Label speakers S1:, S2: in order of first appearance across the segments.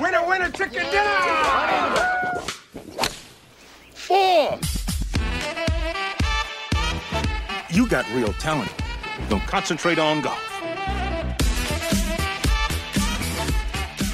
S1: Winner, winner, chicken dinner!
S2: Four! You got real talent. Don't concentrate on golf.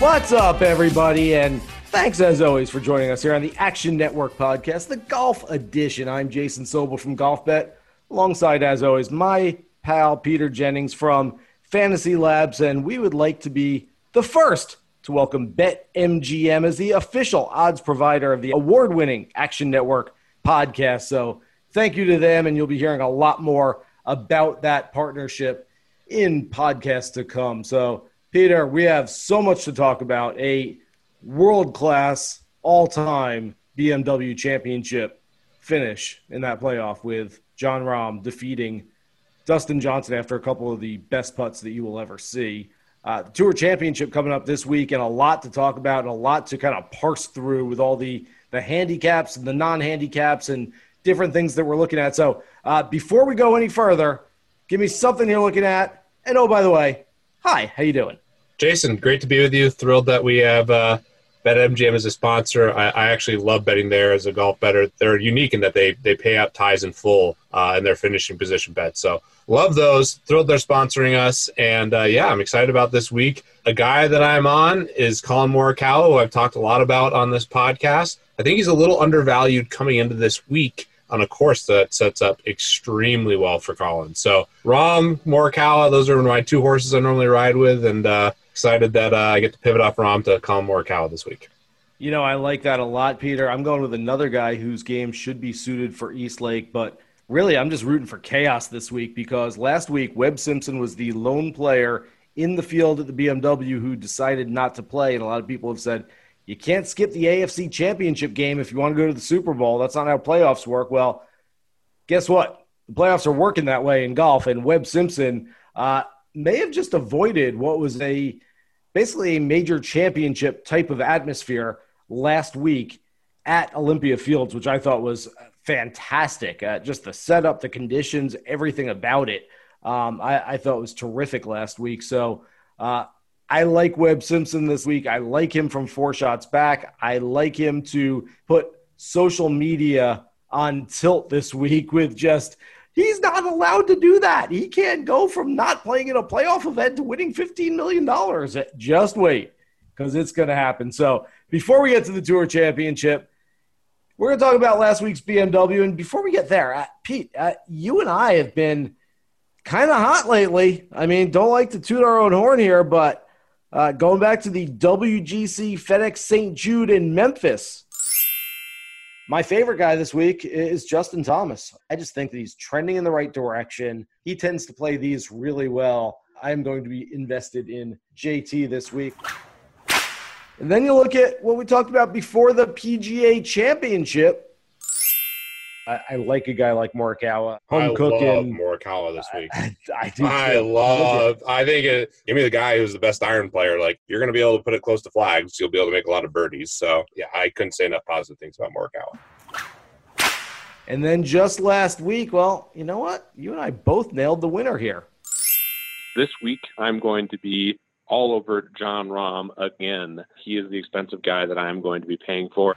S3: What's up, everybody? And thanks as always for joining us here on the Action Network podcast, the Golf Edition. I'm Jason Sobel from Golf Bet, alongside, as always, my pal Peter Jennings from Fantasy Labs, and we would like to be the first to welcome BetMGM as the official odds provider of the award-winning Action Network podcast. So thank you to them, and you'll be hearing a lot more about that partnership in podcasts to come. So Peter, we have so much to talk about. A world class, all time BMW championship finish in that playoff with Jon Rahm defeating Dustin Johnson after a couple of the best putts that you will ever see. Uh, Tour Championship coming up this week, and a lot to talk about, and a lot to kind of parse through with all the the handicaps and the non handicaps and different things that we're looking at. So, uh, before we go any further, give me something you're looking at. And oh, by the way, hi, how you doing?
S4: Jason, great to be with you. Thrilled that we have uh, BetMGM as a sponsor. I, I, actually love betting there as a golf bettor. They're unique in that they they pay out ties in full uh, in their finishing position bets. So love those. Thrilled they're sponsoring us, and uh, yeah, I'm excited about this week. A guy that I'm on is Collin Morikawa, who I've talked a lot about on this podcast. I think he's a little undervalued coming into this week on a course that sets up extremely well for Collin. So Rahm, Morikawa, those are my two horses I normally ride with, and uh, excited that uh, I get to pivot off Rahm to Collin Morikawa this week.
S3: You know, I like that a lot, Peter. I'm going with another guy whose game should be suited for East Lake, but really, I'm just rooting for chaos this week because last week Webb Simpson was the lone player in the field at the BMW who decided not to play, and a lot of people have said you can't skip the AFC Championship game if you want to go to the Super Bowl. That's not how playoffs work. Well, guess what? The playoffs are working that way in golf, and Webb Simpson. Uh, may have just avoided what was a basically a major championship type of atmosphere last week at Olympia Fields, which I thought was fantastic. Uh, just the setup, the conditions, everything about it. Um, I, I, thought was terrific last week. So uh, I like Webb Simpson this week. I like him from four shots back. I like him to put social media on tilt this week with just He's not allowed to do that. He can't go from not playing in a playoff event to winning $15 million. Just wait, because it's going to happen. So before we get to the Tour Championship, we're going to talk about last week's BMW. And before we get there, uh, Pete, uh, you and I have been kind of hot lately. I mean, don't like to toot our own horn here, but uh, going back to the WGC FedEx St. Jude in Memphis, my favorite guy this week is Justin Thomas. I just think that he's trending in the right direction. He tends to play these really well. I'm going to be invested in JT this week. And then you look at what we talked about before the PGA Championship. I, I like a guy like Morikawa.
S4: Home I cooking. love Morikawa this week. I, I, do. I love. I think it, give me the guy who's the best iron player. Like you're going to be able to put it close to flags. You'll be able to make a lot of birdies. So yeah, I couldn't say enough positive things about Morikawa.
S3: And then just last week, well, you know what? You and I both nailed the winner here.
S5: This week, I'm going to be all over Jon Rahm again. He is the expensive guy that I'm going to be paying for.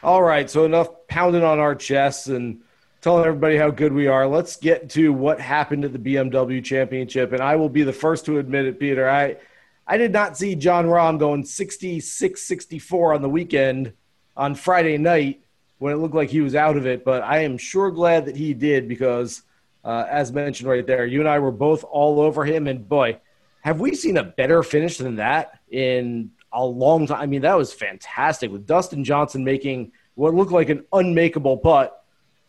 S3: All right, so enough pounding on our chests and telling everybody how good we are. Let's get to what happened at the BMW Championship, and I will be the first to admit it, Peter. I I did not see Jon Rahm going 66 64 on the weekend on Friday night when it looked like he was out of it, but I am sure glad that he did because, uh, as mentioned right there, you and I were both all over him, and boy, have we seen a better finish than that in a long time. I mean, that was fantastic with Dustin Johnson making what looked like an unmakeable putt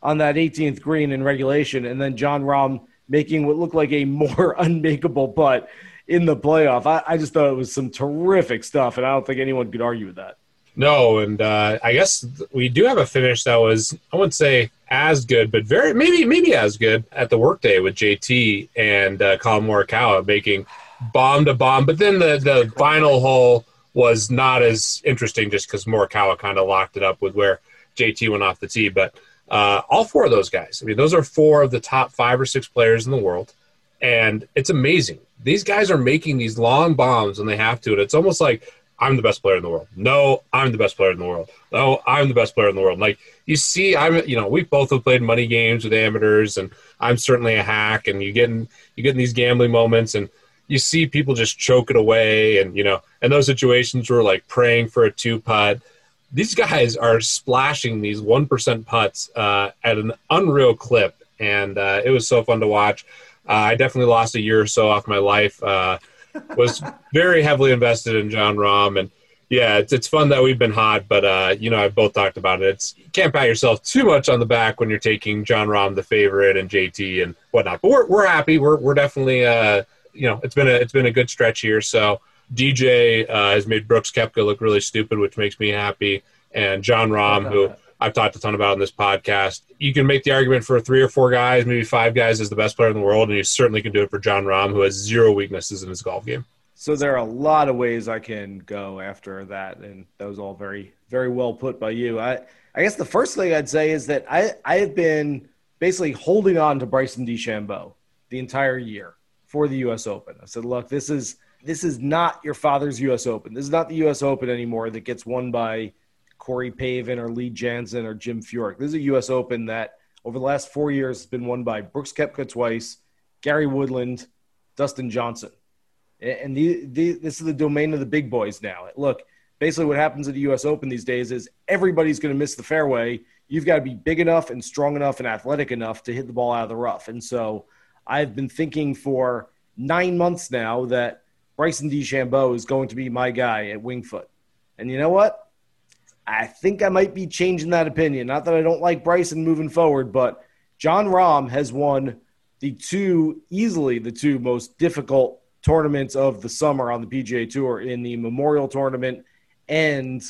S3: on that 18th green in regulation, and then Jon Rahm making what looked like a more unmakeable putt in the playoff. I, I, just thought it was some terrific stuff, and I don't think anyone could argue with that.
S4: No, and uh, I guess we do have a finish that was I wouldn't say as good, but very maybe maybe as good at the workday with JT and uh, Collin Morikawa making bomb to bomb. But then the the final hole was not as interesting just because Morikawa kind of locked it up with where JT went off the tee. But uh, all four of those guys, I mean, those are four of the top five or six players in the world. And it's amazing. These guys are making these long bombs when they have to. And it's almost like I'm the best player in the world. No, I'm the best player in the world. No, I'm the best player in the world. Like you see, I'm you know we both have played money games with amateurs, and I'm certainly a hack. And you get in you get in these gambling moments, and you see people just choke it away, and you know, and those situations where like praying for a two putt. These guys are splashing these one percent putts uh, at an unreal clip, and uh, it was so fun to watch. Uh, I definitely lost a year or so off my life uh, was very heavily invested in Jon Rahm, and yeah, it's it's fun that we've been hot, but uh, you know, I've both talked about it. It's you can't pat yourself too much on the back when you're taking Jon Rahm the favorite and JT and whatnot. But we're we're happy. We're we're definitely uh, you know, it's been a it's been a good stretch here. So DJ uh, has made Brooks Koepka look really stupid, which makes me happy. And Jon Rahm, who I've talked a ton about in this podcast. You can make the argument for three or four guys, maybe five guys as the best player in the world, and you certainly can do it for Jon Rahm, who has zero weaknesses in his golf game.
S3: So there are a lot of ways I can go after that, and that was all very, very well put by you. I, I guess the first thing I'd say is that I, I have been basically holding on to Bryson DeChambeau the entire year for the U.S. Open. I said, look, this is this is not your father's U.S. Open. This is not the U.S. Open anymore that gets won by Corey Pavin or Lee Janzen or Jim Furyk. This is a U.S. Open that over the last four years has been won by Brooks Koepka twice, Gary Woodland, Dustin Johnson. And the, the, this is the domain of the big boys now. Look, basically what happens at the U.S. Open these days is everybody's going to miss the fairway. You've got to be big enough and strong enough and athletic enough to hit the ball out of the rough. And so I've been thinking for nine months now that Bryson DeChambeau is going to be my guy at Winged Foot. And you know what? I think I might be changing that opinion. Not that I don't like Bryson moving forward, but Jon Rahm has won the two, easily the two most difficult tournaments of the summer on the PGA Tour in the Memorial Tournament and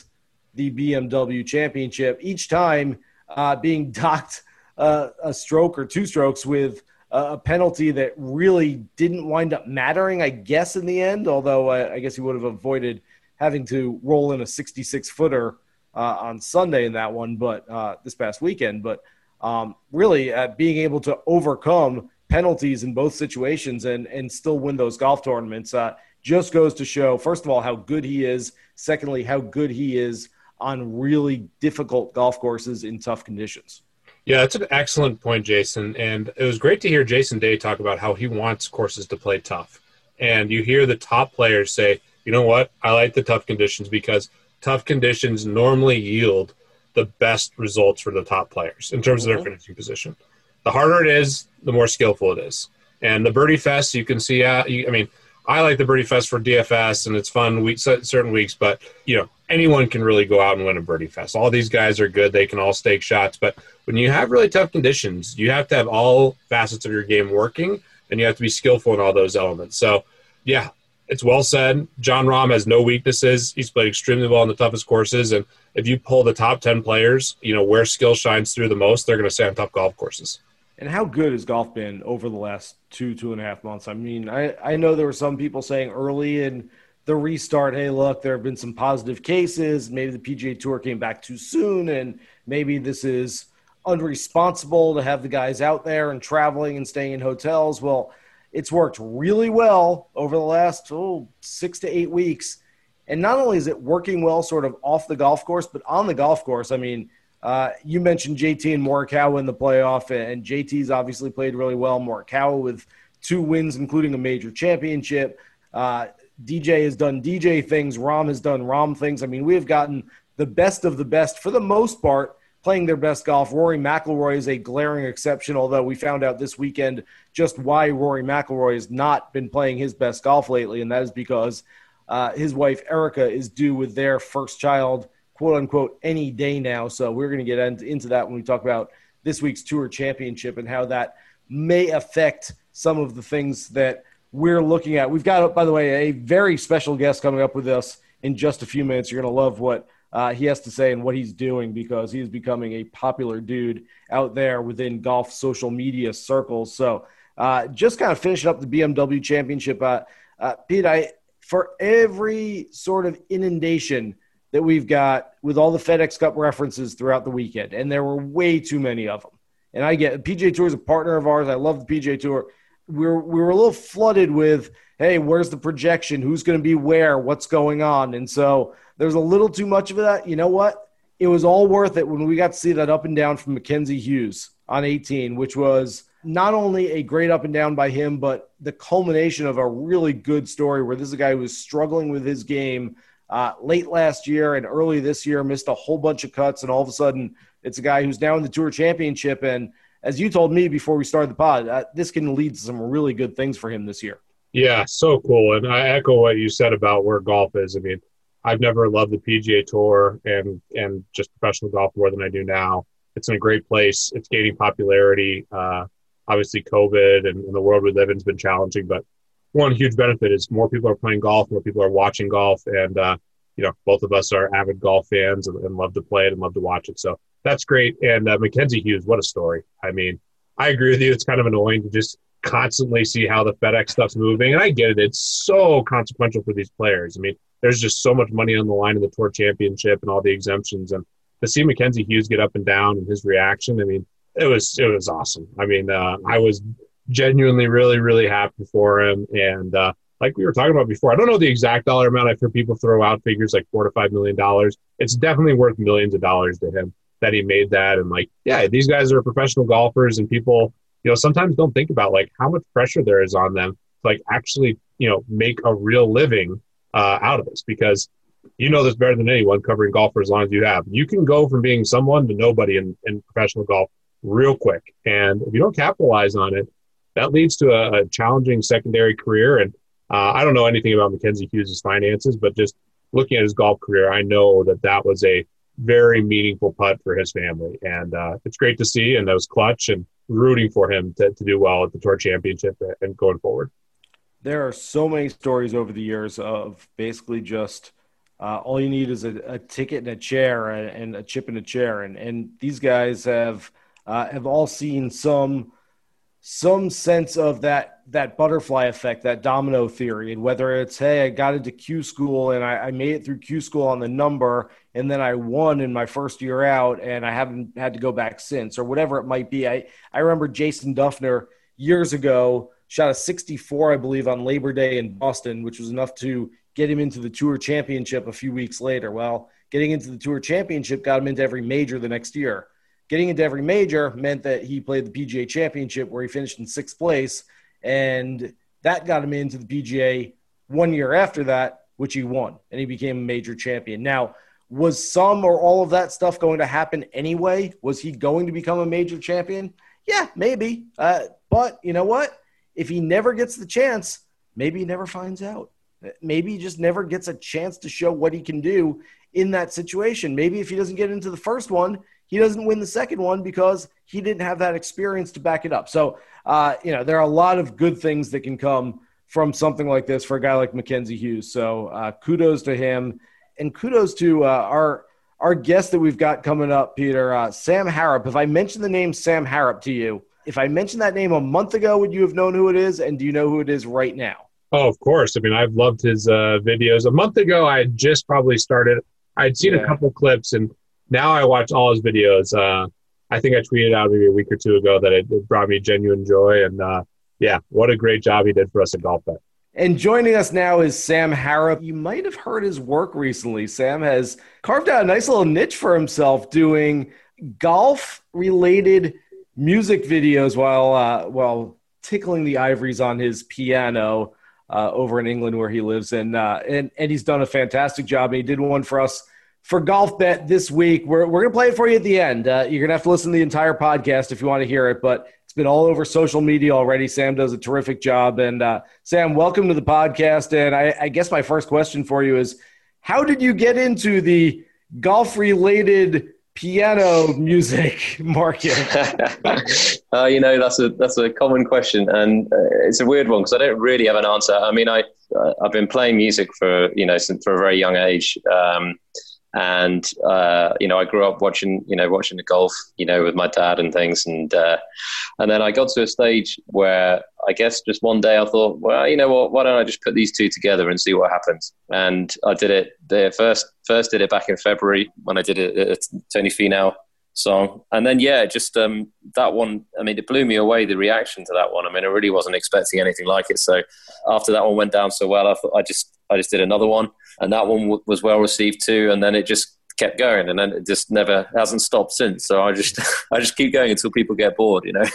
S3: the BMW Championship, each time uh, being docked uh, a stroke or two strokes with a penalty that really didn't wind up mattering, I guess, in the end, although I, guess he would have avoided having to roll in a 66 footer uh, on Sunday in that one, but uh, this past weekend. But um, really, uh, being able to overcome penalties in both situations and and still win those golf tournaments uh, just goes to show, first of all, how good he is. Secondly, how good he is on really difficult golf courses in tough conditions.
S4: Yeah, that's an excellent point, Jason. And it was great to hear Jason Day talk about how he wants courses to play tough. And you hear the top players say, you know what, I like the tough conditions because tough conditions normally yield the best results for the top players in terms of their mm-hmm. finishing position. The harder it is, the more skillful it is. And the birdie fest, you can see. Uh, you, I mean, I like the birdie fest for DFS, and it's fun week, certain weeks. But you know, anyone can really go out and win a birdie fest. All these guys are good; they can all stake shots. But when you have really tough conditions, you have to have all facets of your game working, and you have to be skillful in all those elements. So, yeah, it's well said. Jon Rahm has no weaknesses. He's played extremely well on the toughest courses. And if you pull the top 10 players, you know, where skill shines through the most, they're going to stay on tough golf courses.
S3: And how good has golf been over the last two, two and a half months? I mean, I, I know there were some people saying early in the restart, hey, look, there have been some positive cases. Maybe the PGA Tour came back too soon, and maybe this is unresponsible to have the guys out there and traveling and staying in hotels. Well, it's worked really well over the last oh, six to eight weeks. And not only is it working well sort of off the golf course, but on the golf course, I mean, uh, you mentioned JT and Morikawa in the playoff, and JT's obviously played really well. Morikawa with two wins, including a major championship. Uh, DJ has done DJ things. Rahm has done Rahm things. I mean, we have gotten the best of the best for the most part playing their best golf. Rory McIlroy is a glaring exception, although we found out this weekend just why Rory McIlroy has not been playing his best golf lately, and that is because uh, his wife Erica is due with their first child, quote unquote, any day now. So we're going to get into that when we talk about this week's Tour Championship and how that may affect some of the things that we're looking at. We've got, by the way, a very special guest coming up with us in just a few minutes. You're going to love what uh, he has to say and what he's doing because he is becoming a popular dude out there within golf social media circles. So, uh, just kind of finishing up the BMW Championship, uh, uh, Pete. I for every sort of inundation that we've got with all the FedEx Cup references throughout the weekend, and there were way too many of them. And I get PGA Tour is a partner of ours. I love the PGA Tour. We're we were a little flooded with hey, where's the projection? Who's going to be where? What's going on? And so there's a little too much of that. You know what? It was all worth it when we got to see that up and down from Mackenzie Hughes on 18, which was not only a great up and down by him, but the culmination of a really good story where this is a guy who was struggling with his game uh, late last year and early this year, missed a whole bunch of cuts, and all of a sudden it's a guy who's now in the Tour Championship. And as you told me before we started the pod, uh, this can lead to some really good things for him this year.
S4: Yeah, so cool. And I echo what you said about where golf is. I mean, I've never loved the PGA Tour and and just professional golf more than I do now. It's in a great place. It's gaining popularity. Uh, obviously, COVID and, and the world we live in has been challenging, but one huge benefit is more people are playing golf, more people are watching golf, and uh, you know both of us are avid golf fans and, and, love to play it and love to watch it. So that's great. And uh, Mackenzie Hughes, what a story! I mean, I agree with you. It's kind of annoying to just constantly see how the FedEx stuff's moving, and I get it. It's so consequential for these players. I mean, there's just so much money on the line in the Tour Championship and all the exemptions, and to see Mackenzie Hughes get up and down and his reaction, I mean, it was it was awesome. I mean, uh, I was genuinely really really happy for him. And uh, like we were talking about before i don't know the exact dollar amount. I've heard people throw out figures like four to five million dollars. It's definitely worth millions of dollars to him that he made that. And like yeah these guys are professional golfers and people you know sometimes don't think about like how much pressure there is on them to like actually you know make a real living uh, out of this because you know this better than anyone covering golf for as long as you have. You can go from being someone to nobody in, in professional golf real quick. And if you don't capitalize on it that leads to a, a challenging secondary career. And uh, I don't know anything about Mackenzie Hughes' finances, but just looking at his golf career, I know that that was a very meaningful putt for his family. And uh, it's great to see. And that was clutch and rooting for him to, to do well at the Tour Championship and going forward.
S3: There are so many stories over the years of basically just uh, all you need is a, a, ticket and a chair and, and, a chip and a chair. And, and these guys have, uh, have all seen some some sense of that that butterfly effect, that domino theory, and whether it's hey, I got into Q school and I, I, made it through Q school on the number, and then I won in my first year out, and I haven't had to go back since, or whatever it might be. I I remember Jason Dufner years ago shot a 64, I believe, on Labor Day in Boston, which was enough to get him into the Tour Championship a few weeks later. Well, getting into the Tour Championship got him into every major the next year. Getting into every major meant that he played the PGA Championship where he finished in sixth place, and that got him into the PGA one year after that, which he won, and he became a major champion. Now, was some or all of that stuff going to happen anyway? Was he going to become a major champion? Yeah, maybe. Uh, but you know what? If he never gets the chance, maybe he never finds out. Maybe he just never gets a chance to show what he can do in that situation. Maybe if he doesn't get into the first one, he doesn't win the second one because he didn't have that experience to back it up. So, uh, you know, there are a lot of good things that can come from something like this for a guy like Mackenzie Hughes. So, uh, kudos to him, and kudos to uh, our our guest that we've got coming up, Peter uh, Sam Harrop. If I mentioned the name Sam Harrop to you, if I mentioned that name a month ago, would you have known who it is? And do you know who it is right now?
S4: Oh, of course. I mean, I've loved his uh, videos. A month ago, I had just probably started. I'd seen yeah. a couple clips, and now I watch all his videos. Uh, I think I tweeted out maybe a week or two ago that it, it brought me genuine joy. And uh, yeah, what a great job he did for us at Golf Bet.
S3: And joining us now is Sam Harrop. You might have heard his work recently. Sam has carved out a nice little niche for himself doing golf related music videos while uh, while tickling the ivories on his piano uh, over in England where he lives. And, uh, and, and he's done a fantastic job. And he did one for us for golf bet this week. We're, we're going to play it for you at the end. Uh, you're going to have to listen to the entire podcast if you want to hear it, but it's been all over social media already. Sam does a terrific job. And uh, Sam, welcome to the podcast. And I, I guess my first question for you is how did you get into the golf related piano music market?
S6: uh, you know, that's a that's a common question, and uh, it's a weird one because I don't really have an answer. I mean, I I've been playing music for you know since for a very young age. Um, and uh, you know I grew up watching you know watching the golf you know with my dad and things and uh, and then I got to a stage where I guess just one day I thought well you know what why don't I just put these two together and see what happens and I did it the first first did it back in February when I did a, at Tony Finau song. And then yeah, just um, that one. I mean, it blew me away the reaction to that one. I mean, I really wasn't expecting anything like it. So after that one went down so well, I thought I just I just did another one, and that one w- was well received too. And then it just kept going, and then it just never hasn't stopped since. So I just I just keep going until people get bored. You know.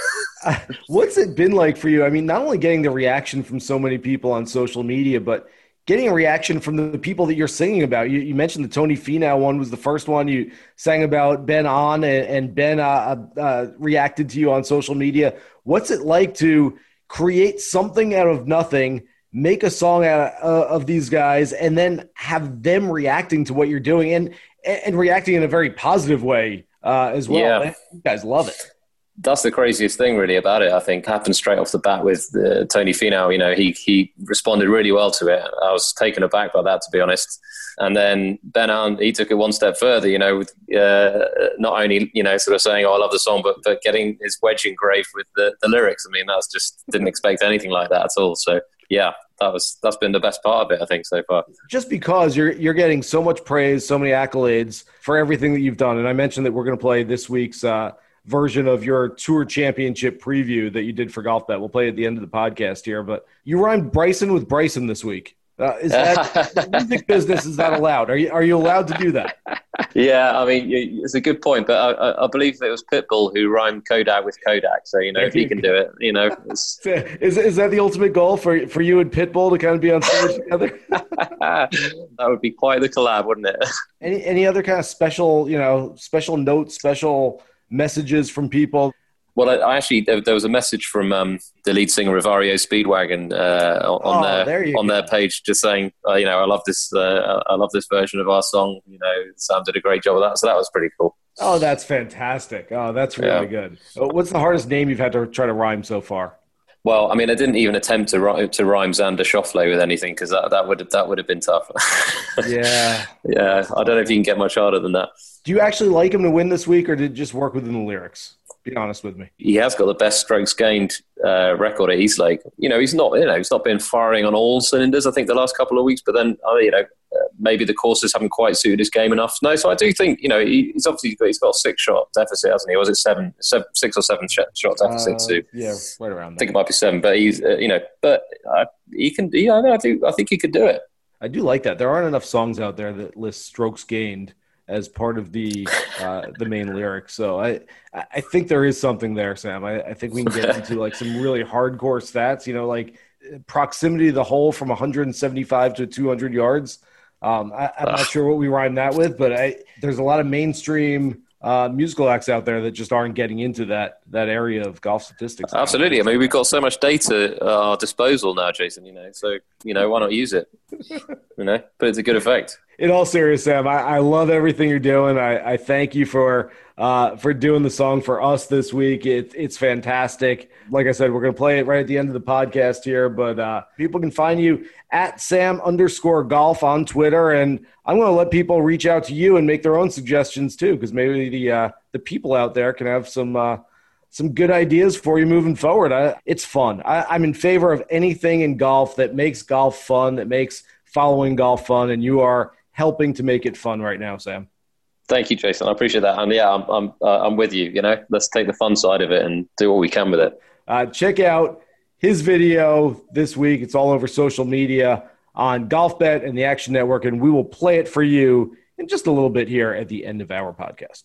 S3: What's it been like for you? I mean, not only getting the reaction from so many people on social media, but getting a reaction from the people that you're singing about. You, you mentioned the Tony Finau one was the first one you sang about Ben An, and, and Ben uh, uh, reacted to you on social media. What's it like to create something out of nothing? Make a song out of, uh, of these guys, and then have them reacting to what you're doing, and and reacting in a very positive way uh, as well. Yeah. You guys love it
S6: that's the craziest thing really about it. I think happened straight off the bat with uh, Tony Finau. You know, he he responded really well to it. I was taken aback by that, to be honest. And then Ben he took it one step further. You know, with uh, not only you know sort of saying, "Oh, I love the song," but but getting his wedge engraved with the, the lyrics. I mean, that's just didn't expect anything like that at all. So yeah, that was that's been the best part of it, I think, so far.
S3: Just because you're you're getting so much praise, so many accolades for everything that you've done, and I mentioned that we're going to play this week's. Uh, version of your tour championship preview that you did for golf bet. We'll play at the end of the podcast here, but you rhymed Bryson with Bryson this week. Uh, is that music business? Is that allowed? Are you are you allowed to do that?
S6: Yeah, I mean it's a good point, but I, I believe it was Pitbull who rhymed Kodak with Kodak. So you know if he can do it, you know,
S3: is is that the ultimate goal for for you and Pitbull to kind of be on stage together?
S6: that would be quite the collab, wouldn't it?
S3: Any any other kind of special you know special notes, special messages from people?
S6: Well, I, actually there, there, was a message from um, the lead singer of REO Speedwagon uh, on oh, their on go. their page, just saying, uh, you know, I love this, uh, I love this version of our song. You know, Sam did a great job of that, so that was pretty cool.
S3: Oh, that's fantastic! Oh, that's really yeah. good. Uh, what's the hardest name you've had to try to rhyme so far?
S6: Well, I mean, I didn't even attempt to rhyme, to rhyme Xander Schauffele with anything because that, that would that would have been tough.
S3: yeah,
S6: yeah. I don't know if you can get much harder than that.
S3: Do you actually like him to win this week, or did it just work within the lyrics? Be honest with me.
S6: He has got the best strokes gained uh, record at East Lake. You know, he's not you know he's not been firing on all cylinders. I think the last couple of weeks, but then uh, you know maybe the courses haven't quite suited his game enough. No, so I do think you know he's obviously got, he's got a six shot deficit, hasn't he? Was it seven, seven six or seven shot deficit? Uh,
S3: yeah, right around.
S6: There. I think it might be seven, but he's uh, you know, but uh, he can. Yeah, I do. I think he could do it.
S3: I do like that. There aren't enough songs out there that list strokes gained as part of the uh, the main lyrics. So I I think there is something there, Sam. I, I think we can get into like some really hardcore stats. You know, like proximity to the hole from 175 to 200 yards. Um, I, am not sure what we rhyme that with, but I, there's a lot of mainstream uh, musical acts out there that just aren't getting into that that area of golf statistics.
S6: Absolutely. I mean, we've got so much data at our disposal now, Jason. You know, so you know, why not use it? you know, but it's a good effect
S3: in all seriousness, Sam, I, I, love everything you're doing. I, I thank you for uh, for doing the song for us this week. It, it's fantastic. Like I said, we're going to play it right at the end of the podcast here, but uh, people can find you at Sam underscore golf on Twitter. And I'm going to let people reach out to you and make their own suggestions too, because maybe the uh, the people out there can have some uh, some good ideas for you moving forward. I, it's fun. I, I'm in favor of anything in golf that makes golf fun, that makes following golf fun, and you are helping to make it fun right now, Sam.
S6: Thank you, Jason. I appreciate that. And yeah, I'm I'm uh, I'm with you. You know, let's take the fun side of it and do what we can with it.
S3: Uh, check out his video this week. It's all over social media on Golf Bet and the Action Network, and we will play it for you in just a little bit here at the end of our podcast.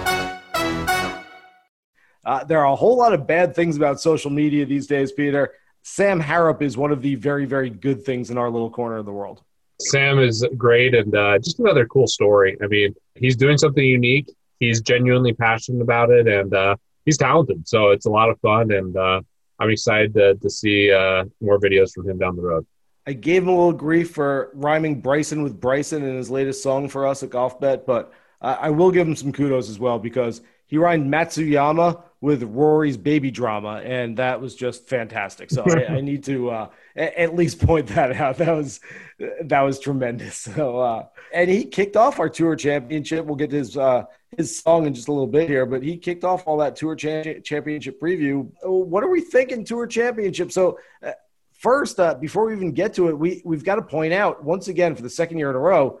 S3: Uh, there are a whole lot of bad things about social media these days, Peter. Sam Harrop is one of the very, very good things in our little corner of the world.
S4: Sam is great and uh, just another cool story. I mean, he's doing something unique. He's genuinely passionate about it and uh, he's talented. So it's a lot of fun. And uh, I'm excited to, to see uh, more videos from him down the road.
S3: I gave him a little grief for rhyming Bryson with Bryson in his latest song for us at Golf Bet, but I will give him some kudos as well because he rhymed Matsuyama with Rory's baby drama, and that was just fantastic. So I, I, need to uh, at least point that out. That was that was tremendous. So uh, and he kicked off our tour championship. We'll get his uh, his song in just a little bit here, but he kicked off all that tour cha- championship preview. What are we thinking tour championship? So. Uh, first, uh, before we even get to it, we, we've got to point out once again for the second year in a row,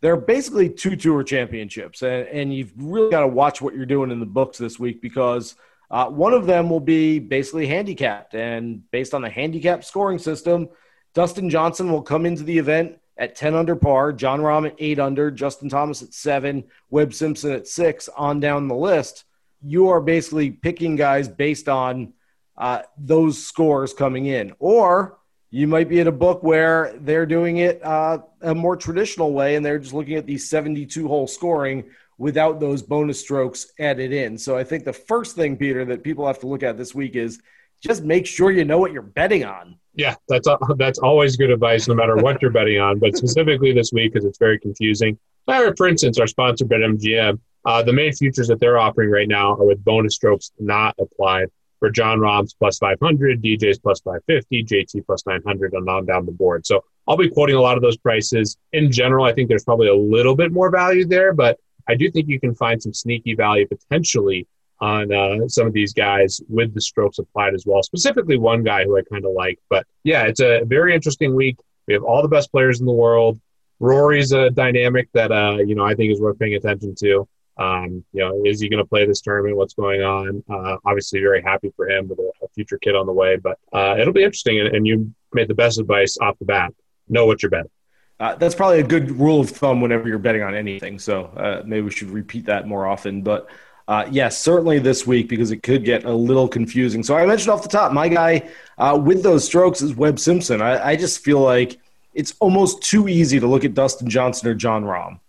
S3: there are basically two tour championships, and, and you've really got to watch what you're doing in the books this week because uh, one of them will be basically handicapped, and based on the handicap scoring system, Dustin Johnson will come into the event at 10 under par, Jon Rahm at 8 under, Justin Thomas at 7, Webb Simpson at 6, on down the list. You are basically picking guys based on uh, those scores coming in. Or you might be at a book where they're doing it uh, a more traditional way and they're just looking at the 72 hole scoring without those bonus strokes added in. So I think the first thing, Peter, that people have to look at this week is just make sure you know what you're betting on.
S4: Yeah, that's that's always good advice, no matter what you're betting on. But specifically this week, because it's very confusing. For instance, our sponsor BetMGM, uh, the main futures that they're offering right now are with bonus strokes not applied for Jon Rahm's plus 500, DJ's plus 550, JT plus 900, and on down the board. So I'll be quoting a lot of those prices. In general, I think there's probably a little bit more value there, but I do think you can find some sneaky value potentially on uh, some of these guys with the strokes applied as well. Specifically, one guy who I kind of like. But yeah, it's a very interesting week. We have all the best players in the world. Rory's a dynamic that uh, you know I think is worth paying attention to. Um, you know, is he going to play this tournament? What's going on? Uh, obviously, very happy for him with a, a future kid on the way. But uh, it'll be interesting. And, and, you made the best advice off the bat. Know what you're betting.
S3: Uh, that's probably a good rule of thumb whenever you're betting on anything. So uh, maybe we should repeat that more often. But uh, yes, certainly this week because it could get a little confusing. So I mentioned off the top, my guy uh, with those strokes is Webb Simpson. I, I just feel like it's almost too easy to look at Dustin Johnson or Jon Rahm.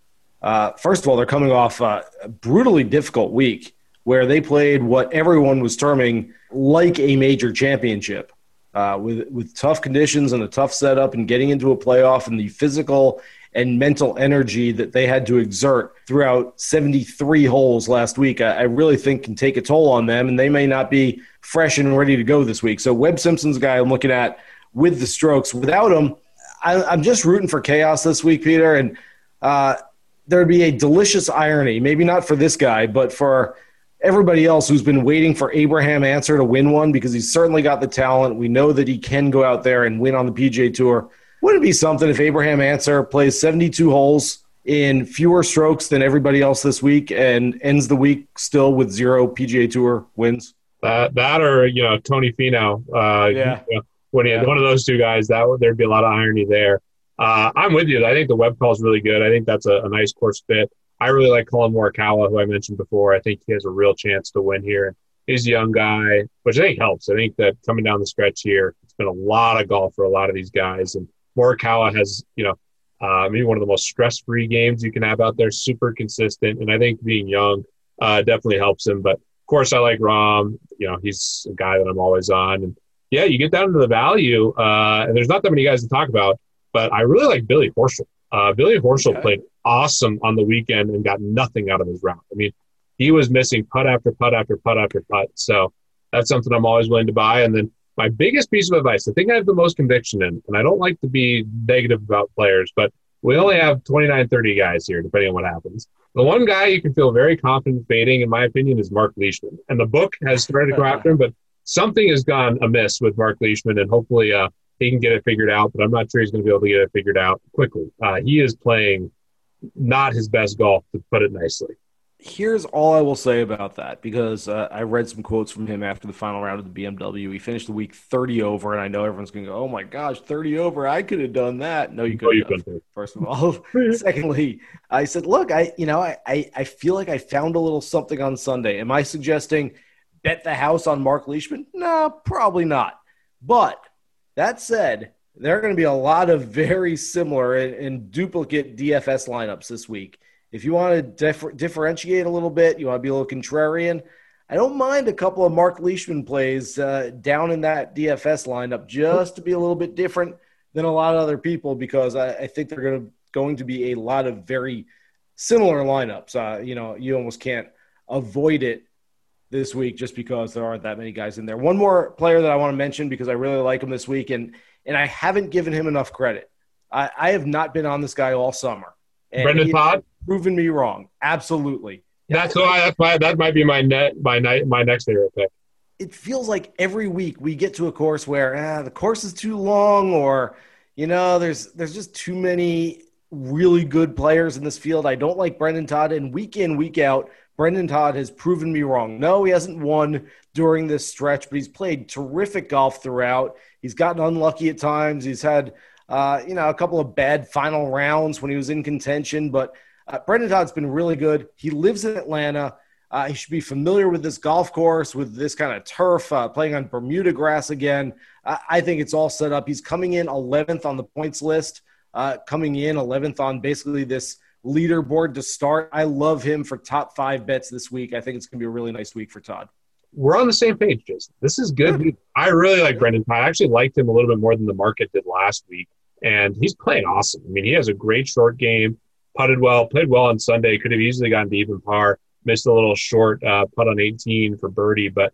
S3: Uh, first of all, they're coming off a brutally difficult week where they played what everyone was terming like a major championship. Uh, with with tough conditions and a tough setup and getting into a playoff and the physical and mental energy that they had to exert throughout 73 holes last week, I, I, really think can take a toll on them, and they may not be fresh and ready to go this week. So Webb Simpson's guy I'm looking at with the strokes. Without him, I, am just rooting for chaos this week, Peter, and uh, there'd be a delicious irony, maybe not for this guy, but for everybody else who's been waiting for Abraham Ancer to win one because he's certainly got the talent. We know that he can go out there and win on the PGA Tour. Wouldn't it be something if Abraham Ancer plays 72 holes in fewer strokes than everybody else this week and ends the week still with zero PGA Tour wins?
S4: That, that or, you know, Tony Finau. Uh, yeah. You know, when he had yeah. one of those two guys, that would, there'd be a lot of irony there. Uh, I'm with you. I think the Webb call is really good. I think that's a, a nice course fit. I really like Collin Morikawa, who I mentioned before. I think he has a real chance to win here. He's a young guy, which I think helps. I think that coming down the stretch here, it's been a lot of golf for a lot of these guys. And Morikawa has, you know, uh, maybe one of the most stress-free games you can have out there. Super consistent, and I think being young uh, definitely helps him. But of course, I like Rahm. You know, he's a guy that I'm always on. And yeah, you get down to the value, uh, and there's not that many guys to talk about. But I really like Billy Horschel. Uh, Billy Horschel okay. played awesome on the weekend and got nothing out of his round. I mean, he was missing putt after putt after putt after putt. So that's something I'm always willing to buy. And then my biggest piece of advice, the thing I have the most conviction in, and I don't like to be negative about players, but we only have 29, 30 guys here, depending on what happens. The one guy you can feel very confident fading, in my opinion, is Mark Leishman. And the book has started to go after him, but something has gone amiss with Mark Leishman, and hopefully uh, he can get it figured out, but I'm not sure he's going to be able to get it figured out quickly. Uh, he is playing not his best golf, to put it nicely.
S3: Here's all I will say about that because uh, I read some quotes from him after the final round of the BMW. He finished the week 30 over, and I know everyone's going to go, "Oh my gosh, 30 over! I could have done that." No, you couldn't. No, you couldn't. First of all, secondly, I said, "Look, I you know I, I I feel like I found a little something on Sunday. Am I suggesting bet the house on Mark Leishman? No, probably not. But that said, there are going to be a lot of very similar and, and duplicate DFS lineups this week. If you want to dif- differentiate a little bit, you want to be a little contrarian. I don't mind a couple of Mark Leishman plays uh, down in that DFS lineup just to be a little bit different than a lot of other people because I, I think they're going to going to be a lot of very similar lineups. Uh, you know, you almost can't avoid it this week just because there aren't that many guys in there. One more player that I want to mention because I really like him this week, and and I haven't given him enough credit. I, I have not been on this guy all summer. And
S4: Brendon Todd
S3: proven me wrong. Absolutely.
S4: That's why. That's why. That might be my net. My night. My next favorite pick.
S3: It feels like every week we get to a course where ah, the course is too long, or you know, there's there's just too many really good players in this field. I don't like Brendon Todd, and week in week out, Brendon Todd has proven me wrong. No, he hasn't won during this stretch, but he's played terrific golf throughout. He's gotten unlucky at times. He's had, uh, you know, a couple of bad final rounds when he was in contention, but uh, Brendon Todd's been really good. He lives in Atlanta. Uh, he should be familiar with this golf course, with this kind of turf, uh, playing on Bermuda grass again. I think it's all set up. He's coming in 11th on the points list, uh, coming in 11th on basically this leaderboard to start. I love him for top five bets this week. I think it's going to be a really nice week for Todd.
S4: We're on the same page, Jason. This is good. I really like Brendon Todd. I actually liked him a little bit more than the market did last week, and he's playing awesome. I mean, he has a great short game, putted well, played well on Sunday. Could have easily gotten to even par. Missed a little short uh, putt on 18 for birdie, but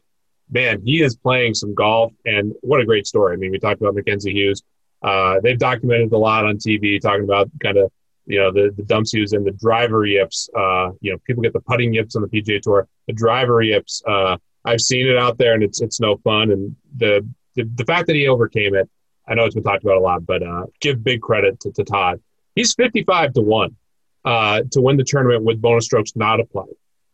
S4: man, he is playing some golf, and what a great story. I mean, we talked about Mackenzie Hughes. Uh, they've documented a lot on TV, talking about kind of you know the the dumps he was in, the driver yips. Uh, you know, people get the putting yips on the PGA Tour. The driver yips. Uh, I've seen it out there, and it's it's no fun. And the the, the fact that he overcame it, I know it's been talked about a lot, but uh, give big credit to, to Todd. He's fifty five to one uh, to win the tournament with bonus strokes not applied.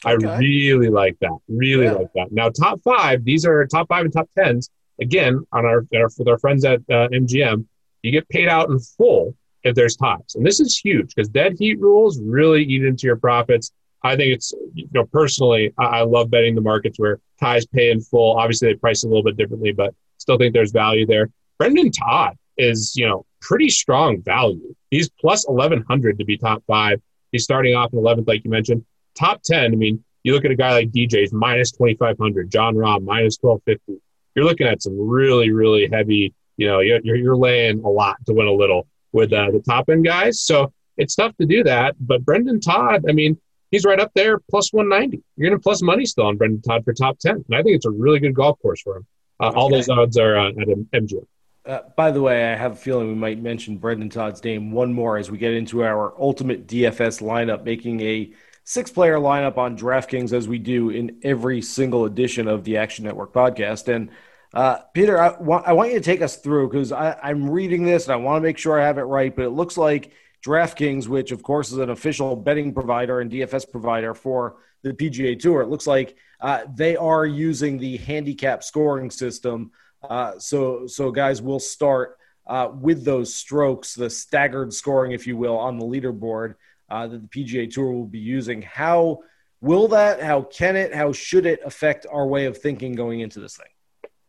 S4: Okay. I really like that. Really yeah. like that. Now, top five. These are top five and top tens. Again, on our, our with our friends at uh, MGM, you get paid out in full if there's ties. And this is huge because dead heat rules really eat into your profits. I think it's, you know, personally, I, I love betting the markets where ties pay in full. Obviously, they price a little bit differently, but still think there's value there. Brendon Todd is, you know, pretty strong value. He's plus 1100 to be top five. He's starting off in 11th, like you mentioned. Top 10, I mean, you look at a guy like DJ's minus 2500, Jon Rahm minus 1250. You're looking at some really, really heavy, you know, you're, you're laying a lot to win a little with uh, the top end guys. So it's tough to do that. But Brendon Todd, I mean, he's right up there, plus 190. You're going to plus money still on Brendon Todd for top 10. And I think it's a really good golf course for him. Uh, okay. All those odds are uh, at MGM.
S3: Uh, by the way, I have a feeling we might mention Brendon Todd's name one more as we get into our ultimate DFS lineup, making a six player lineup on DraftKings as we do in every single edition of the Action Network podcast. And uh, Peter, I want, I want you to take us through because I'm reading this and I want to make sure I have it right, but it looks like DraftKings, which of course is an official betting provider and DFS provider for the PGA Tour, it looks like uh, they are using the handicap scoring system. Uh, so, so guys, we'll start uh, with those strokes, the staggered scoring, if you will, on the leaderboard uh, that the PGA Tour will be using. How will that? How can it? How should it affect our way of thinking going into this thing?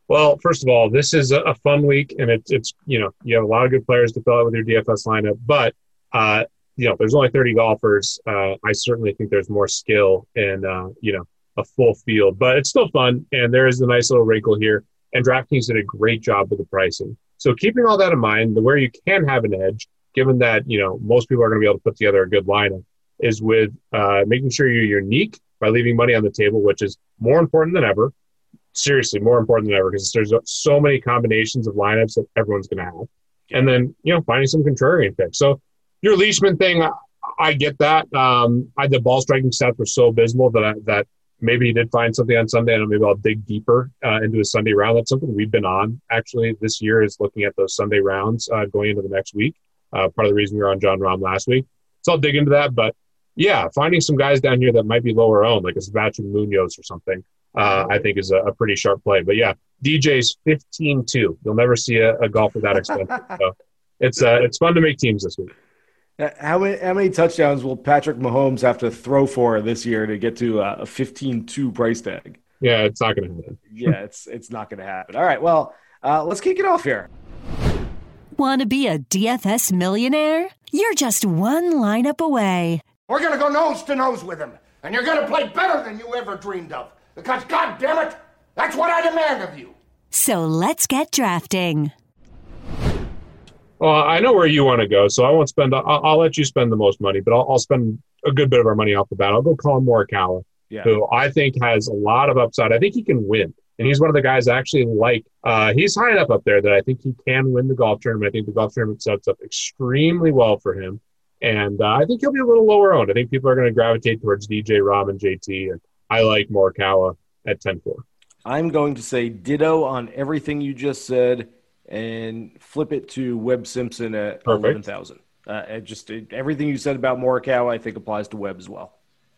S4: Well, first of all, this is a fun week, and it's it's you know you have a lot of good players to fill out with your DFS lineup, but uh, you know there's only 30 golfers. Uh, I certainly think there's more skill in uh, you know a full field, but it's still fun, and there is a nice little wrinkle here. And DraftKings did a great job with the pricing. So keeping all that in mind, the where you can have an edge, given that you know most people are going to be able to put together a good lineup, is with uh, making sure you're unique by leaving money on the table, which is more important than ever seriously more important than ever because there's so many combinations of lineups that everyone's going to have. And then, you know, finding some contrarian picks. So your Leishman thing, I, I get that. Um, I, the ball striking stats were so abysmal that I, that maybe he did find something on Sunday, and maybe I'll dig deeper uh, into his Sunday round. That's something we've been on actually this year is looking at those Sunday rounds uh, going into the next week. Uh, part of the reason we were on Jon Rahm last week. So I'll dig into that. But yeah, finding some guys down here that might be lower owned, like a Sebastian Munoz or something, uh, I think is a, a, pretty sharp play. But yeah, DJ's 15 2. You'll never see a, a golfer that expensive. so it's, uh, it's fun to make teams this week.
S3: How many, how many touchdowns will Patrick Mahomes have to throw for this year to get to a 15 2 price tag?
S4: Yeah, it's not going to happen.
S3: yeah, it's, it's not going to happen. All right, well, uh, let's kick it off here.
S7: Want to be a DFS millionaire? You're just one lineup away.
S1: We're going to go nose to nose with him, and you're going to play better than you ever dreamed of. Because, God damn it, that's what I demand of you.
S7: So let's get drafting.
S4: Well, I know where you want to go, so I won't spend. I'll, I'll let you spend the most money, but I'll, I'll, spend a good bit of our money off the bat. I'll go Collin Morikawa.
S3: Yeah.
S4: who I think has a lot of upside. I think he can win. And he's one of the guys I actually like. Uh, he's high enough up there that I think he can win the golf tournament. I think the golf tournament sets up extremely well for him. And uh, I think he'll be a little lower owned. I think people are going to gravitate towards DJ Rahm and JT. And I like Morikawa at 10 4.
S3: I'm going to say ditto on everything you just said and flip it to Webb Simpson at
S4: Perfect.
S3: 11,000. Uh, just it, everything you said about Morikawa, I think applies to Webb as well.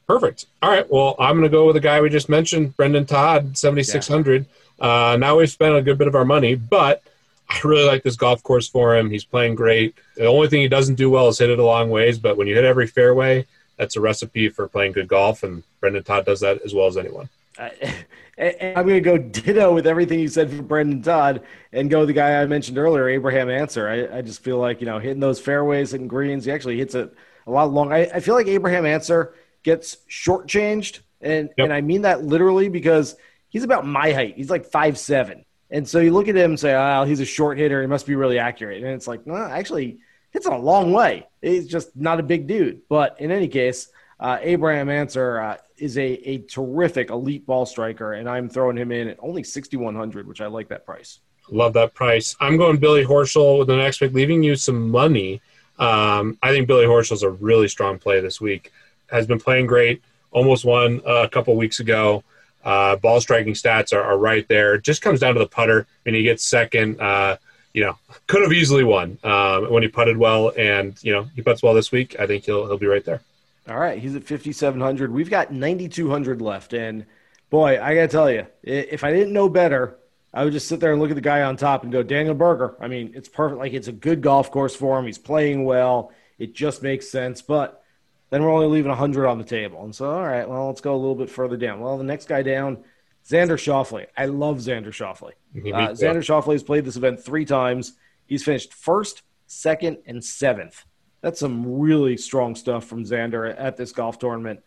S4: Perfect. All right. Well, I'm going to go with the guy we just mentioned, Brendon Todd, 7,600. Uh, now we've spent a good bit of our money, but I really like this golf course for him. He's playing great. The only thing he doesn't do well is hit it a long ways, but when you hit every fairway, that's a recipe for playing good golf, and Brendon Todd does that as well as anyone.
S3: I, I'm going to go ditto with everything you said for Brendon Todd and go the guy I mentioned earlier, Abraham Ancer. I, I just feel like, you know, hitting those fairways and greens, he actually hits it a lot long. I, I feel like Abraham Ancer gets shortchanged, and,
S4: Yep.
S3: and I mean that literally because he's about my height. He's like five seven. And so you look at him and say, oh, he's a short hitter. He must be really accurate. And it's like, no, actually, hits it a long way. He's just not a big dude. But in any case, uh, Abraham Ancer uh, is a, a terrific elite ball striker, and I'm throwing him in at only 6,100, which I like that price.
S4: Love that price. I'm going Billy Horschel with the next pick, leaving you some money. Um, I think Billy Horschel's a really strong play this week. Has been playing great. Almost won uh, a couple weeks ago. Uh, ball striking stats are, are right there. Just comes down to the putter. and he gets second. Uh, you know, could have easily won um, when he putted well, and you know he puts well this week. I think he'll he'll be right there.
S3: All right, he's at 5,700. We've got 9,200 left. And boy, I got to tell you, if I didn't know better, I would just sit there and look at the guy on top and go, Daniel Berger. I mean, it's perfect. Like, it's a good golf course for him. He's playing well. It just makes sense. But then we're only leaving 100 on the table. And so, all right, well, let's go a little bit further down. Well, the next guy down, Xander Schauffele. I love Xander
S4: Schauffele.
S3: Uh. Xander Schauffele has played this event three times. He's finished first, second, and seventh. That's some really strong stuff from Xander at this golf tournament.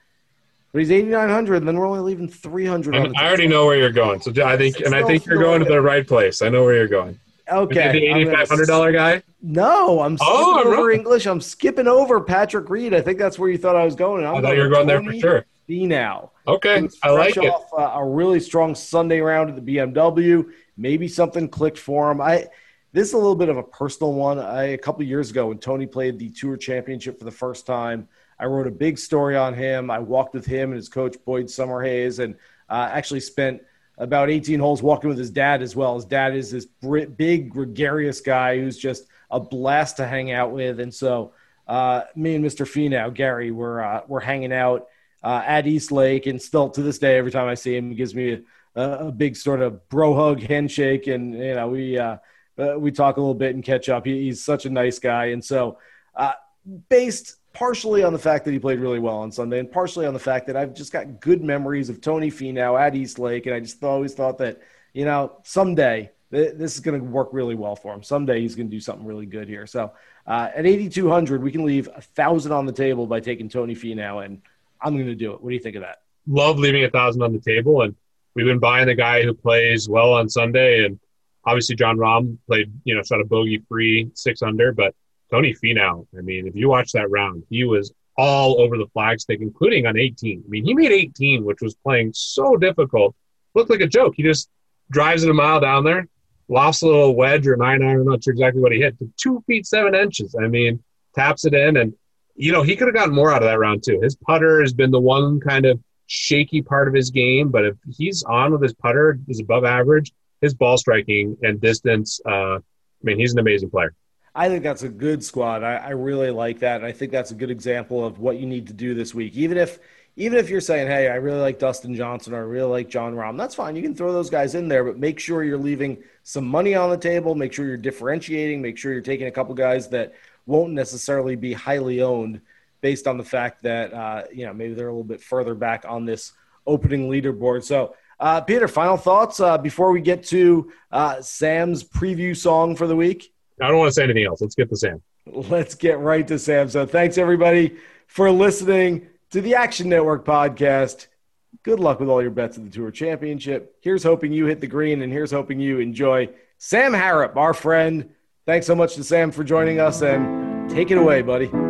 S3: But he's 8,900, and then we're only leaving 300 on the
S4: I already know where you're going. So I think, and I think you're going to the right place. I know where you're going.
S3: Okay.
S4: the eighty-five hundred dollar guy.
S3: No, I'm skipping
S4: Oh, I'm
S3: over
S4: wrong.
S3: English. I'm skipping over Patrick Reed. I think that's where you thought I was going. I'm
S4: I thought you were going there for sure.
S3: See now.
S4: Okay, I like it.
S3: off uh, a really strong Sunday round at the BMW. Maybe something clicked for him. I this is a little bit of a personal one. I a couple years ago when Tony played the Tour Championship for the first time, I wrote a big story on him. I walked with him and his coach Boyd Summerhays, and uh, actually spent about 18 holes walking with his dad as well. His dad is this br- big, gregarious guy who's just a blast to hang out with, and so uh, me and Mr. Finau, Gary, we're uh, we're hanging out uh, at East Lake, and still to this day, every time I see him, he gives me a, a big sort of bro hug, handshake, and you know we uh, uh, we talk a little bit and catch up. He, he's such a nice guy, and so uh, based partially on the fact that he played really well on Sunday, and partially on the fact that I've just got good memories of Tony Finau at East Lake, and I just always thought that you know someday th- this is going to work really well for him. Someday he's going to do something really good here. So uh, at 8,200, we can leave a thousand on the table by taking Tony Finau, and I'm going to do it. What do you think of that?
S4: Love leaving a thousand on the table, and we've been buying the guy who plays well on Sunday, and obviously Jon Rahm played, you know, shot a bogey free six under, but Tony Finau, I mean, if you watch that round, he was all over the flagstick, including on 18. I mean, he made 18, which was playing so difficult. Looked like a joke. He just drives it a mile down there, lofts a little wedge or nine iron. I'm not sure exactly what he hit. Two feet seven inches. I mean, taps it in, and you know he could have gotten more out of that round too. His putter has been the one kind of shaky part of his game, but if he's on with his putter, is above average. His ball striking and distance. Uh, I mean, he's an amazing player.
S3: I think that's a good squad. I, I really like that. And I think that's a good example of what you need to do this week. Even if even if you're saying, hey, I really like Dustin Johnson or I really like Jon Rahm, that's fine. You can throw those guys in there, but make sure you're leaving some money on the table. Make sure you're differentiating. Make sure you're taking a couple guys that won't necessarily be highly owned based on the fact that uh, you know maybe they're a little bit further back on this opening leaderboard. So uh, Peter, final thoughts uh, before we get to uh, Sam's preview song for the week?
S4: I don't want to say anything else. Let's get to Sam.
S3: Let's get right to Sam. So thanks everybody for listening to the Action Network podcast. Good luck with all your bets at the Tour Championship. Here's hoping you hit the green, and here's hoping you enjoy Sam Harrop, our friend. Thanks so much to Sam for joining us, and take it away, buddy.